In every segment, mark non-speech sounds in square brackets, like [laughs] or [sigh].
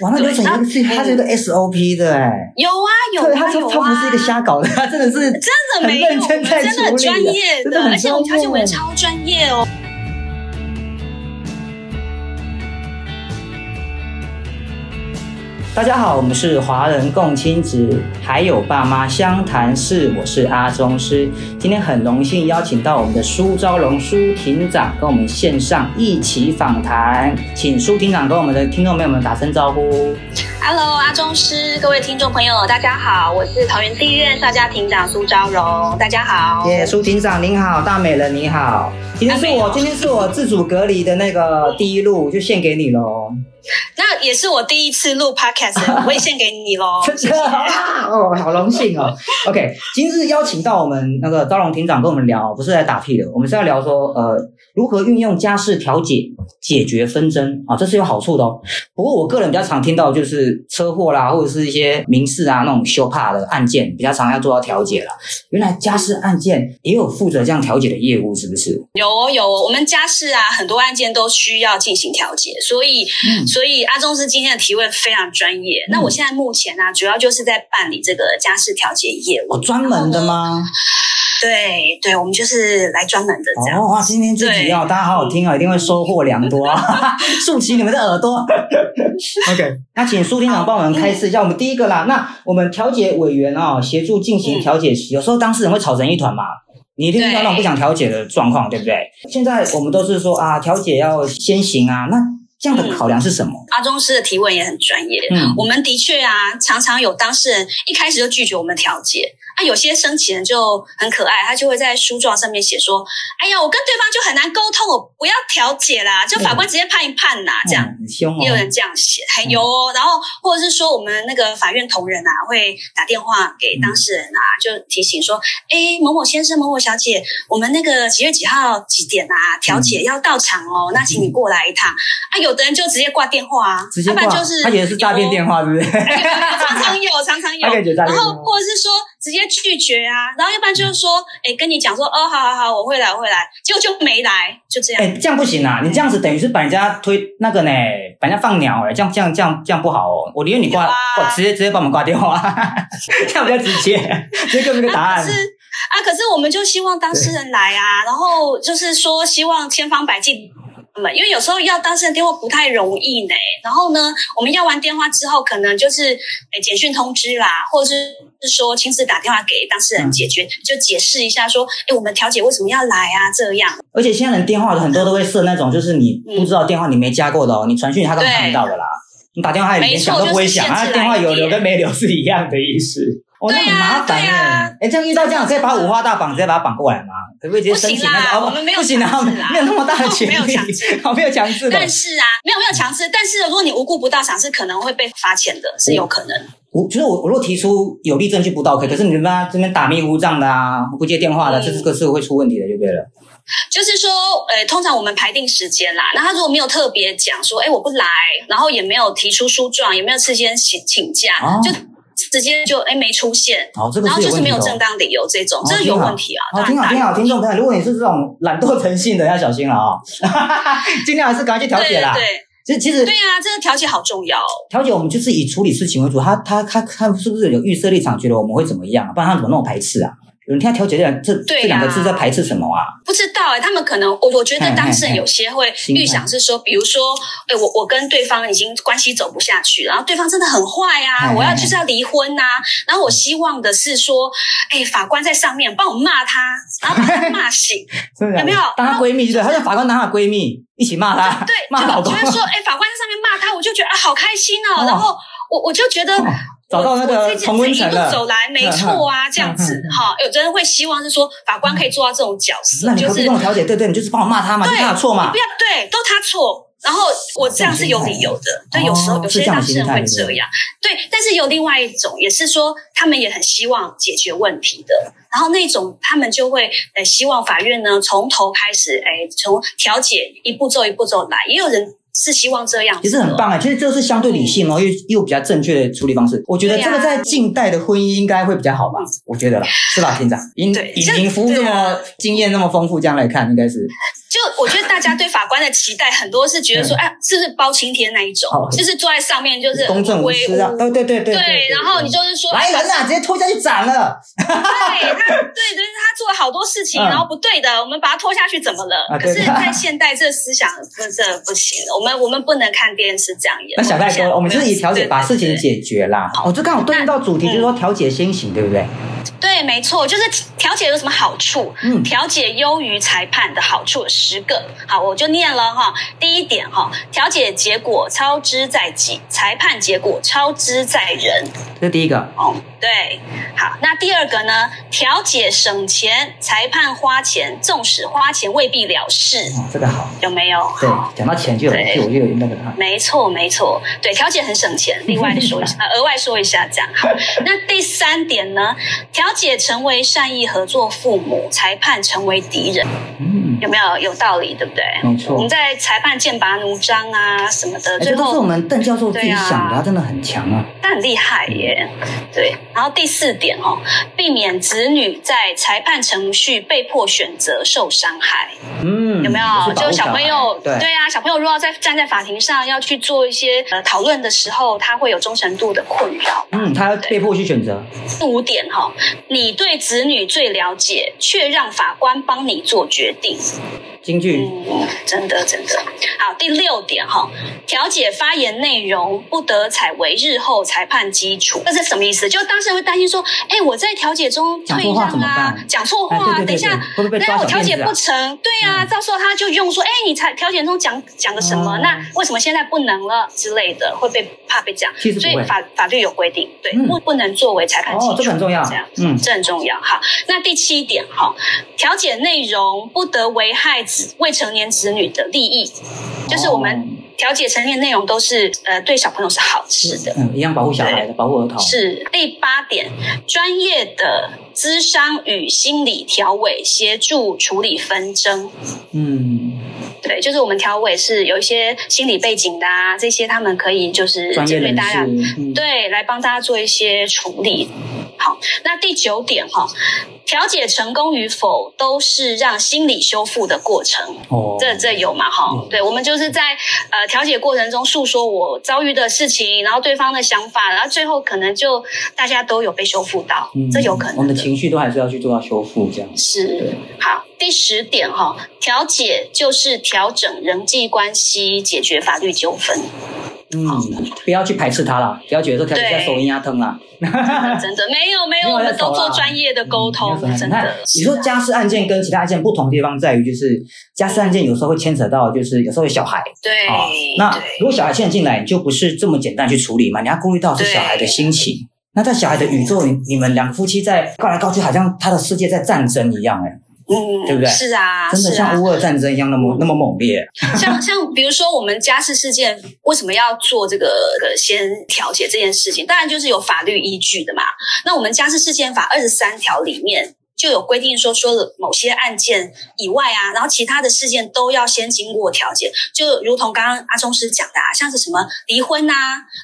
哇，那流程一个是它是一个 SOP 的哎，有啊有对，啊有它它它不是一个啊。瞎搞的，它真的是真的没有，真我们在真的很专业的的很而且我们调解委员超专业哦。大家好，我们是华人共亲子，还有爸妈湘潭市，我是阿宗师。今天很荣幸邀请到我们的苏昭荣苏庭长跟我们线上一起访谈，请苏庭长跟我们的听众朋友们打声招呼。Hello，阿中师，各位听众朋友，大家好，我是桃园地院少家庭长苏昭荣，大家好。耶，苏庭长您好，大美人你好，今天是我今天是我自主隔离的那个第一路，就献给你喽。那也是我第一次录 Podcast，我也献给你喽。[laughs] 真的啊哦，好荣幸哦。OK，今日邀请到我们那个招荣庭长跟我们聊，不是来打屁的，我们是要聊说呃如何运用家事调解解决纷争啊，这是有好处的哦。不过我个人比较常听到就是车祸啦，或者是一些民事啊那种修怕的案件，比较常要做到调解啦。原来家事案件也有负责这样调解的业务，是不是？有哦有哦，我们家事啊，很多案件都需要进行调解，所以、嗯所以阿中师今天的提问非常专业。那我现在目前呢、啊，主要就是在办理这个家事调解业务。哦，专门的吗？对对，我们就是来专门的这样。哦哇，今天这集哦，大家好好听哦，一定会收获良多啊！[laughs] 竖起你们的耳朵。[laughs] OK，那请苏厅长帮我们开示一下，我们第一个啦。那我们调解委员哦，协助进行调解时，有时候当事人会吵成一团嘛。你一定遇到那种不想调解的状况，对不对？现在我们都是说啊，调解要先行啊，那这样的考量是什么？阿中师的提问也很专业。嗯我们的确啊，常常有当事人一开始就拒绝我们调解。啊，有些生起人就很可爱，他就会在书状上面写说：“哎呀，我跟对方就很难沟通，我不要调解啦，就法官直接判一判啦。”这样。嗯很凶哦也有人这样写，还有哦，然后或者是说我们那个法院同仁啊，会打电话给当事人啊，就提醒说，哎，某某先生、某某小姐，我们那个几月几号几点啊，调解要到场哦，那请你过来一趟。啊，有的人就直接挂电话啊，直接挂，要不然就是他觉得是诈骗电话，话，是不是？常常有，常常有然后。或者是说直接拒绝啊，然后要不然就是说，哎，跟你讲说，哦，好好好，我会来，我会来，结果就没来，就这样。哎、这样不行啊！你这样子等于是把人家推那个呢，把人家放鸟哎、这样这样这样这样不好哦。我宁愿你挂，有啊我直接直接帮我们挂电话，[laughs] 这样比较直接，[laughs] 直接给我们个答案。是啊，可是我们就希望当事人来啊，然后就是说希望千方百计。们，因为有时候要当事人电话不太容易呢。然后呢，我们要完电话之后，可能就是诶简讯通知啦，或者是是说亲自打电话给当事人解决，就解释一下说，诶我们调解为什么要来啊？这样而且现在人电话很多都会设那种，就是你不知道电话你没加过的哦，你传讯他都看不到的啦。你打电话他也连响都不会响，没错就是啊，电话有留跟没留是一样的意思。哦，那很麻烦对啊哎。哎，这样遇到这样，可以把五花大绑直接把它绑过来吗？可不可以直接申请那个？哦我们没有不行啊，没有那么大的 [laughs] 权利，没有强制 [laughs] 哦，没有强制的。但是啊，没有没有强制，但是如果你无故不到场，是可能会被罚钱的，是有可能。我就是我，我如果提出有力证据不到可以，可是你们这边打迷糊仗的啊，不接电话的，嗯这是个是会出问题的，就对了。就是说，呃，通常我们排定时间啦，那他如果没有特别讲说，哎，我不来，然后也没有提出书状，也没有事先请请假，哦就直接就哎没出现，哦，这个然后就是没有。正当理由这种，哦这是有问题啊。好，挺好，当然挺好，听众朋友，如果你是这种懒惰成性的，要小心了啊、[laughs] 尽量还是赶快去调解啦。对其实其实对啊，这个调解好重要。调解我们就是以处理事情为主，他他他他是不是有预设立场，觉得我们会怎么样？不然他怎么那么排斥啊？有人听他调解这两这、这两个字在排斥什么啊？不知道哎、他们可能我我觉得当事人有些会预想是说，比如说，哎，我我跟对方已经关系走不下去，然后对方真的很坏啊，我要就是要离婚呐、然后我希望的是说，哎，法官在上面帮我骂他，然后把他骂醒，[laughs] 有没有？当她闺蜜对，她叫法官当她的闺蜜，一起骂他，对，骂老公。就就。会说，哎，法官在上面骂他，我就觉得啊，好开心哦，哦。然后我我就觉得。哦找到那个我我这同温层了这一路走来没错啊，嗯这样子哈。有的人会希望是说法官可以做到这种角色，就是跟我调解？对对，你就是帮我骂他嘛，就对是他的错嘛不。要对，都他错。然后我这样是有理由的，对，有时候哦有些当事人会这样，对。但是有另外一种，也是说他们也很希望解决问题的，然后那种他们就会呃希望法院呢从头开始，哎，从调解一步骤一步骤来，也有人是希望这样子的，其实很棒啊，其实这是相对理性哦，又又比较正确的处理方式。我觉得这个在近代的婚姻应该会比较好吧，我觉得啦，是吧，[laughs] 厅长？以对这以您服务这么经验那么丰富，这样来看，应该是就我觉得大家对法官的期待很多是觉得说，哎，是不是包青天那一种，就是坐在上面就是公正无私啊，对对对对对，然后你就是说来人呐，直接拖下去斩了。对他，对，就是他做了好多事情，然后不对的，我们把他拖下去怎么了？可是，在现代这思想不这不行，我们我们不能看电视这样演。那小戴哥，我们就是以调解把事情解决啦。我，就刚好对应到主题，就是说调解先行，对不对？对，没错，就是调解有什么好处？嗯，调解优于裁判的好处有十个。好，我就念了哈。第一点哈，调解结果超支在己，裁判结果超支在人。这第一个哦。对，好，那第二个呢？调解省钱，裁判花钱，纵使花钱未必了事。哦，这个好，有没有？对，讲到钱就有，就我就有那个。没错，没错，对，调解很省钱。另外说一下，[laughs] 额外说一下，这样好。那第三点呢？调解成为善意合作父母，裁判成为敌人。嗯，有没有有道理？对不对？没错。我们在裁判剑拔弩张啊什么的，这都是我们邓教授自己想的，他真的很强啊。他很厉害耶，对。然后第四点哦，避免子女在裁判程序被迫选择受伤害。嗯，有没有？就小朋友，对对啊，小朋友如果要在站在法庭上要去做一些呃讨论的时候，他会有忠诚度的困扰。嗯，他要被迫去选择。第五点哈，你对子女最了解，却让法官帮你做决定。京剧，嗯真的真的好。第六点哈，调解发言内容不得采为日后裁判基础。这是什么意思？就当事人会担心说，哎，我在调解中退让啊，讲错话，等一下，那我调解不成，对啊，到时候他就用说，哎，你才调解中讲讲的什么？那为什么现在不能了之类的，会被怕被讲。所以法法律有规定，对，不不能作为裁判基础。这很重要，这样，嗯，这很重要。好，那第七点哈，调解内容不得危害子。未成年子女的利益，就是我们调解成列内容都是呃对小朋友是好事的，嗯，一样保护小孩的，保护儿童。是第八点，专业的咨商与心理调委协助处理纷争。嗯，对，就是我们调委是有一些心理背景的啊，这些他们可以就是针对大家，对，来帮大家做一些处理。好，那第九点哈。调解成功与否，都是让心理修复的过程。哦，这这有嘛？哈，对，我们就是在呃调解过程中诉说我遭遇的事情，然后对方的想法，然后最后可能就大家都有被修复到，这有可能。我们的情绪都还是要去做到修复，这样是好。第十点哈，调解就是调整人际关系，解决法律纠纷。嗯，不要去排斥他了，不要觉得说调解在手音压疼了。真的没有没有，我们都做专业的沟通。真的，你说家事案件跟其他案件不同的地方在于，就是家事案件有时候会牵扯到，就是有时候有小孩。对，那如果小孩现在进来，就不是这么简单去处理嘛？你要顾虑到是小孩的心情。那在小孩的宇宙里，你们两夫妻在告来告去，好像他的世界在战争一样，哎。嗯，对不对？是啊，真的像乌俄战争一样那么那么猛烈。[laughs] 像像比如说我们家事事件，为什么要做这个先调解这件事情？当然就是有法律依据的嘛。那我们家事事件法二十三条里面。就有规定说，说了某些案件以外啊，然后其他的事件都要先经过调解，就如同刚刚阿忠师讲的，啊，像是什么离婚啊，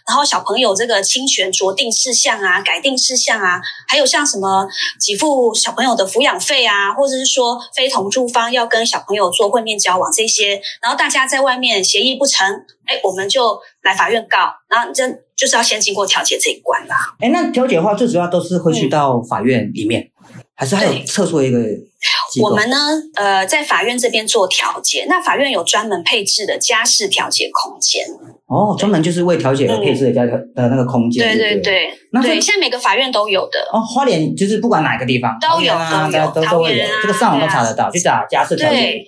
然后小朋友这个侵权酌定事项啊、改定事项啊，还有像什么给付小朋友的抚养费啊，或者是说非同住方要跟小朋友做会面交往这些，然后大家在外面协议不成，哎，我们就来法院告，然后这就是要先经过调解这一关啦。哎，那调解的话，最主要都是会去到法院里面。还是还有测出一个。我们呢，呃，在法院这边做调解，那法院有专门配置的家事调解空间。哦，专门就是为调解而配置的家的那个空间。对对对，那对，现在每个法院都有的。哦，花莲就是不管哪个地方都有，都有，都会有，这个上网都查得到，就打家事调解就可以了。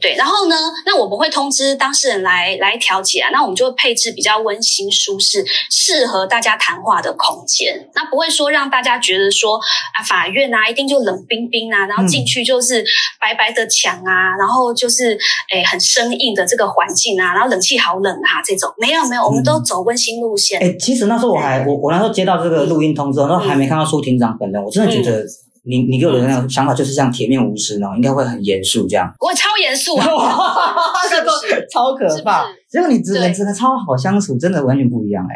对，然后呢，那我们会通知当事人来来调解啊，那我们就会配置比较温馨、舒适、适合大家谈话的空间，那不会说让大家觉得说啊，法院啊一定就冷冰冰啊，然后进去就是白白的墙啊，然后就是诶很生硬的这个环境啊，然后冷气好冷啊这种，没有没有，我们都走温馨路线。哎，其实那时候我还我我那时候接到这个录音通知，那时候还没看到苏庭长本人，我真的觉得。你你给我的那种想法就是这样铁面无私呢，应该会很严肃这样。我超严肃啊，[laughs] 这个超可怕。结果你只能真的超好相处，真的完全不一样哎。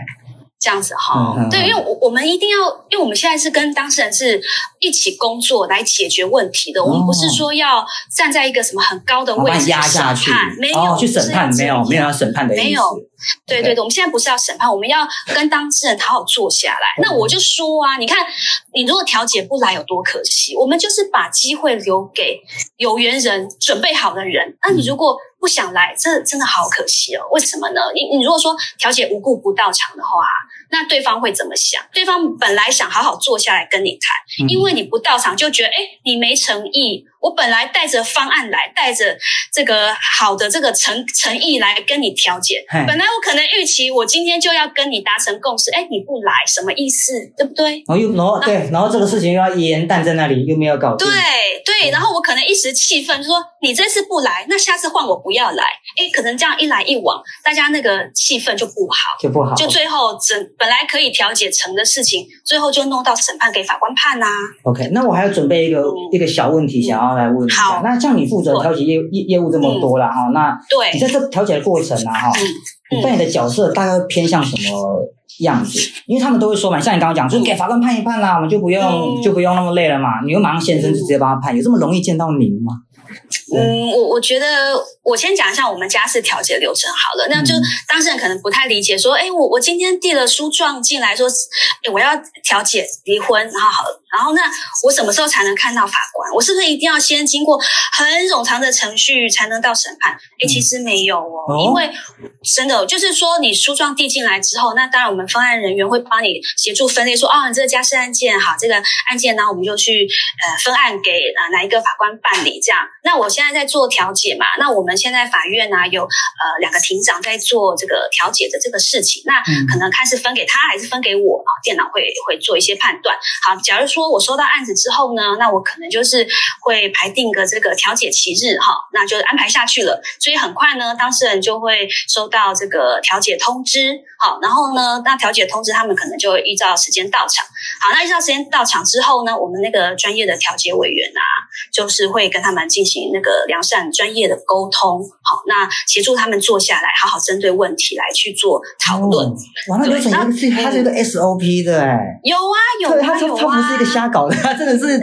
这样子哈，对，因为我我们一定要，因为我们现在是跟当事人是一起工作来解决问题的，我们不是说要站在一个什么很高的位置压下去审判，没有、哦，去审判，没有没有要。审判的意思，没有对对对，我们现在不是要审判，我们要跟当事人好好坐下来。那我就说啊，你看，你如果调解不来有多可惜，我们就是把机会留给有缘人、准备好的人。那你如果不想来，这真的好可惜哦。为什么呢？你你如果说调解无故不到场的话，那对方会怎么想？对方本来想好好坐下来跟你谈，嗯因为你不到场，就觉得哎，你没诚意。我本来带着方案来，带着这个好的这个诚诚意来跟你调解。嘿本来我可能预期我今天就要跟你达成共识，哎，你不来，什么意思？对不对？然后又然后对，然后这个事情又要延宕在那里，又没有搞定，对对，然后我可能一时气愤，就说你这次不来，那下次换我不要来。哎，可能这样一来一往，大家那个气氛就不好。就不好，就最后整本来可以调解成的事情，最后就弄到审判给法官判呐、OK，那我还要准备一个、嗯一个小问题，想要来问一下。好那像你负责调解业业业务这么多了，哈、那对你，在这调解的过程啊，哈、扮演的角色大概偏向什么样子？因为他们都会说嘛，像你刚刚讲，就是给法官判一判啦，我们就不用、嗯就不用那么累了嘛，你就马上现身，就直接帮他判，有这么容易见到您吗？嗯，我我觉得我先讲一下我们家事调解流程好了。那就嗯当事人可能不太理解，说，哎，我我今天递了书状进来说，哎，我要调解离婚，然后好，然后那我什么时候才能看到法官？我是不是一定要先经过很冗长的程序才能到审判？哎，其实没有哦，哦因为真的就是说，你诉状递进来之后，那当然我们方案人员会帮你协助分类，说，哦，你这个家事案件好，这个案件呢，我们就去呃分案给呃哪一个法官办理这样。那我现在在做调解嘛，那我们现在法院呢、有呃两个庭长在做这个调解的这个事情，那嗯可能看是分给他还是分给我啊，电脑会会做一些判断。好，假如说我收到案子之后呢，那我可能就是会排定个这个调解期日哈，那就安排下去了。所以很快呢，当事人就会收到这个调解通知。好，然后呢，那调解通知他们可能就会依照时间到场。好，那依照时间到场之后呢，我们那个专业的调解委员啊，就是会跟他们进行那个良善专业的沟通。好，那协助他们坐下来，好好针对问题来去做讨论。哦哇，那流程有一个是它是一个 SOP 的哎。有啊，有，啊，他他有啊，他不是一个瞎搞的，他 [laughs] 真的是真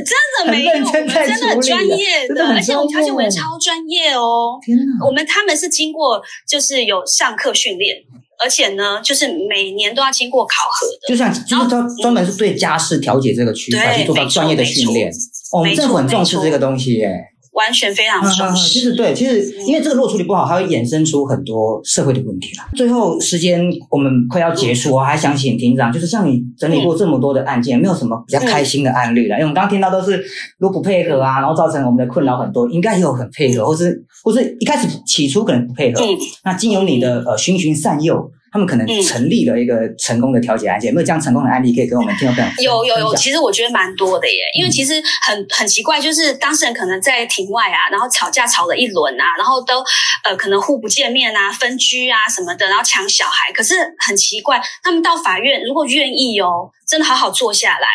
的没有，我们真的很专业的，而且我们调解委员超专业哦。天哪！我们他们是经过就是有上课训练，而且呢，就是每年都要经过考核的。就像就是专专门是对家事调解这个区块对去做到专业的训练。哦我们很重视这个东西耶。完全非常嗯嗯嗯，重视。其实对，其实因为这个如果处理不好，它会衍生出很多社会的问题啦。最后时间我们快要结束，我还想请庭长，就是像你整理过这么多的案件，有没有什么比较开心的案例啦？因为我们刚刚听到都是如果不配合啊，然后造成我们的困扰很多，应该也有很配合，或是或是一开始起初可能不配合，嗯，那经由你的呃循循善诱。他们可能嗯。成立了一个成功的调解案件，有没有这样成功的案例可以跟我们听众朋友有有有，其实我觉得蛮多的耶，因为其实很很奇怪，就是当事人可能在庭外啊，然后吵架吵了一轮啊，然后都呃可能互不见面啊、分居啊什么的，然后抢小孩，可是很奇怪，他们到法院如果愿意哦，真的好好坐下来，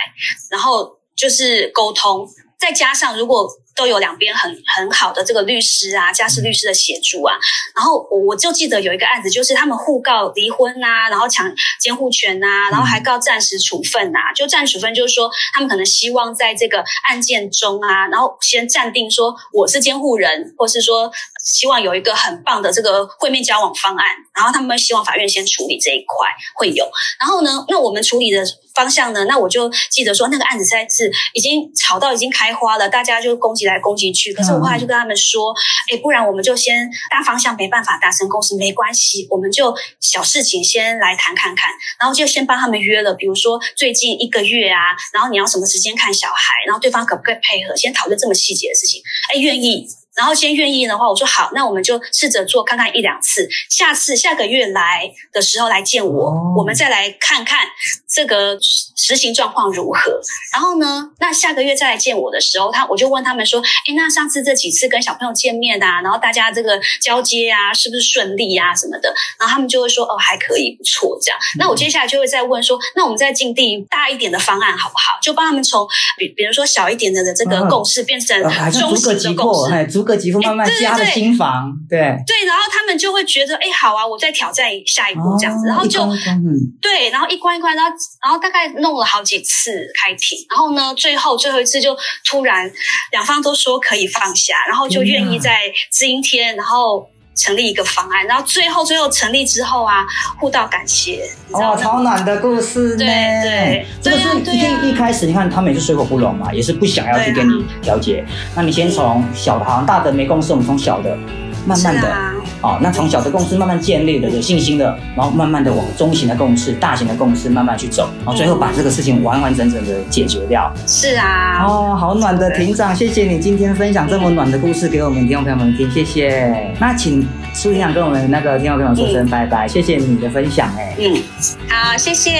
然后就是沟通，再加上如果都有两边很很好的这个律师啊、家事律师的协助啊，然后我我就记得有一个案子，就是他们互告离婚啊，然后抢监护权啊，然后还告暂时处分啊。就暂时处分就是说，他们可能希望在这个案件中啊，然后先暂定说我是监护人，或是说希望有一个很棒的这个会面交往方案，然后他们希望法院先处理这一块会有。然后呢，那我们处理的方向呢，那我就记得说那个案子实在是已经吵到已经开花了，大家就攻击来攻击去。可是我后来就跟他们说，哎、不然我们就先大方向没办法达成共识，没关系，我们就小事情先来谈看看，然后就先帮他们约了，比如说最近一个月啊，然后你要什么时间看小孩，然后对方可不可以配合，先讨论这么细节的事情，哎，愿意。然后先愿意的话，我说好，那我们就试着做看看一两次，下次下个月来的时候来见我，哦我们再来看看这个实行状况如何。然后呢，那下个月再来见我的时候，他我就问他们说，哎，那上次这几次跟小朋友见面啊，然后大家这个交接啊，是不是顺利啊什么的？然后他们就会说，哦，还可以，不错这样。那我接下来就会再问说，那我们再进定大一点的方案好不好？就帮他们从比比如说小一点的的这个嗯共识变成中型的共破，识。哎，逐逐个几户慢慢加的新房，对。对，然后他们就会觉得，哎，好啊，我再挑战下一步这样子，然后就对，然后一关一关，然后然后大概弄了好几次开庭，然后呢，最后最后一次就突然两方都说可以放下，然后就愿意在今天，然后。成立一个方案，然后最后最后成立之后啊，互道感谢。哦，超暖的故事呢。对对，这个是一一开始，你看他们也是水火不容嘛，也是不想要去跟你调解。那你先从小的，好像大的没共识，我们从小的慢慢的。哦，那从小的共识慢慢建立的，有信心的，然后慢慢的往中型的共识、大型的共识慢慢去走，然后最后把这个事情完完整整的解决掉。是啊。哦，好暖的庭长，谢谢你今天分享这么暖的故事给我们听众朋友们听，谢谢。那请苏庭长跟我们那个听众朋友说声拜拜，谢谢你的分享，哎。嗯，好，谢谢，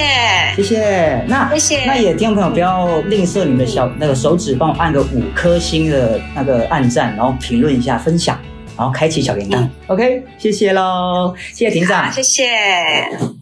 谢谢。那谢谢。那也听众朋友不要吝啬你的小那个手指，帮我按个五颗星的那个按赞，然后评论一下，分享。然后开启小铃铛，OK，谢谢喽，谢谢庭长，谢谢。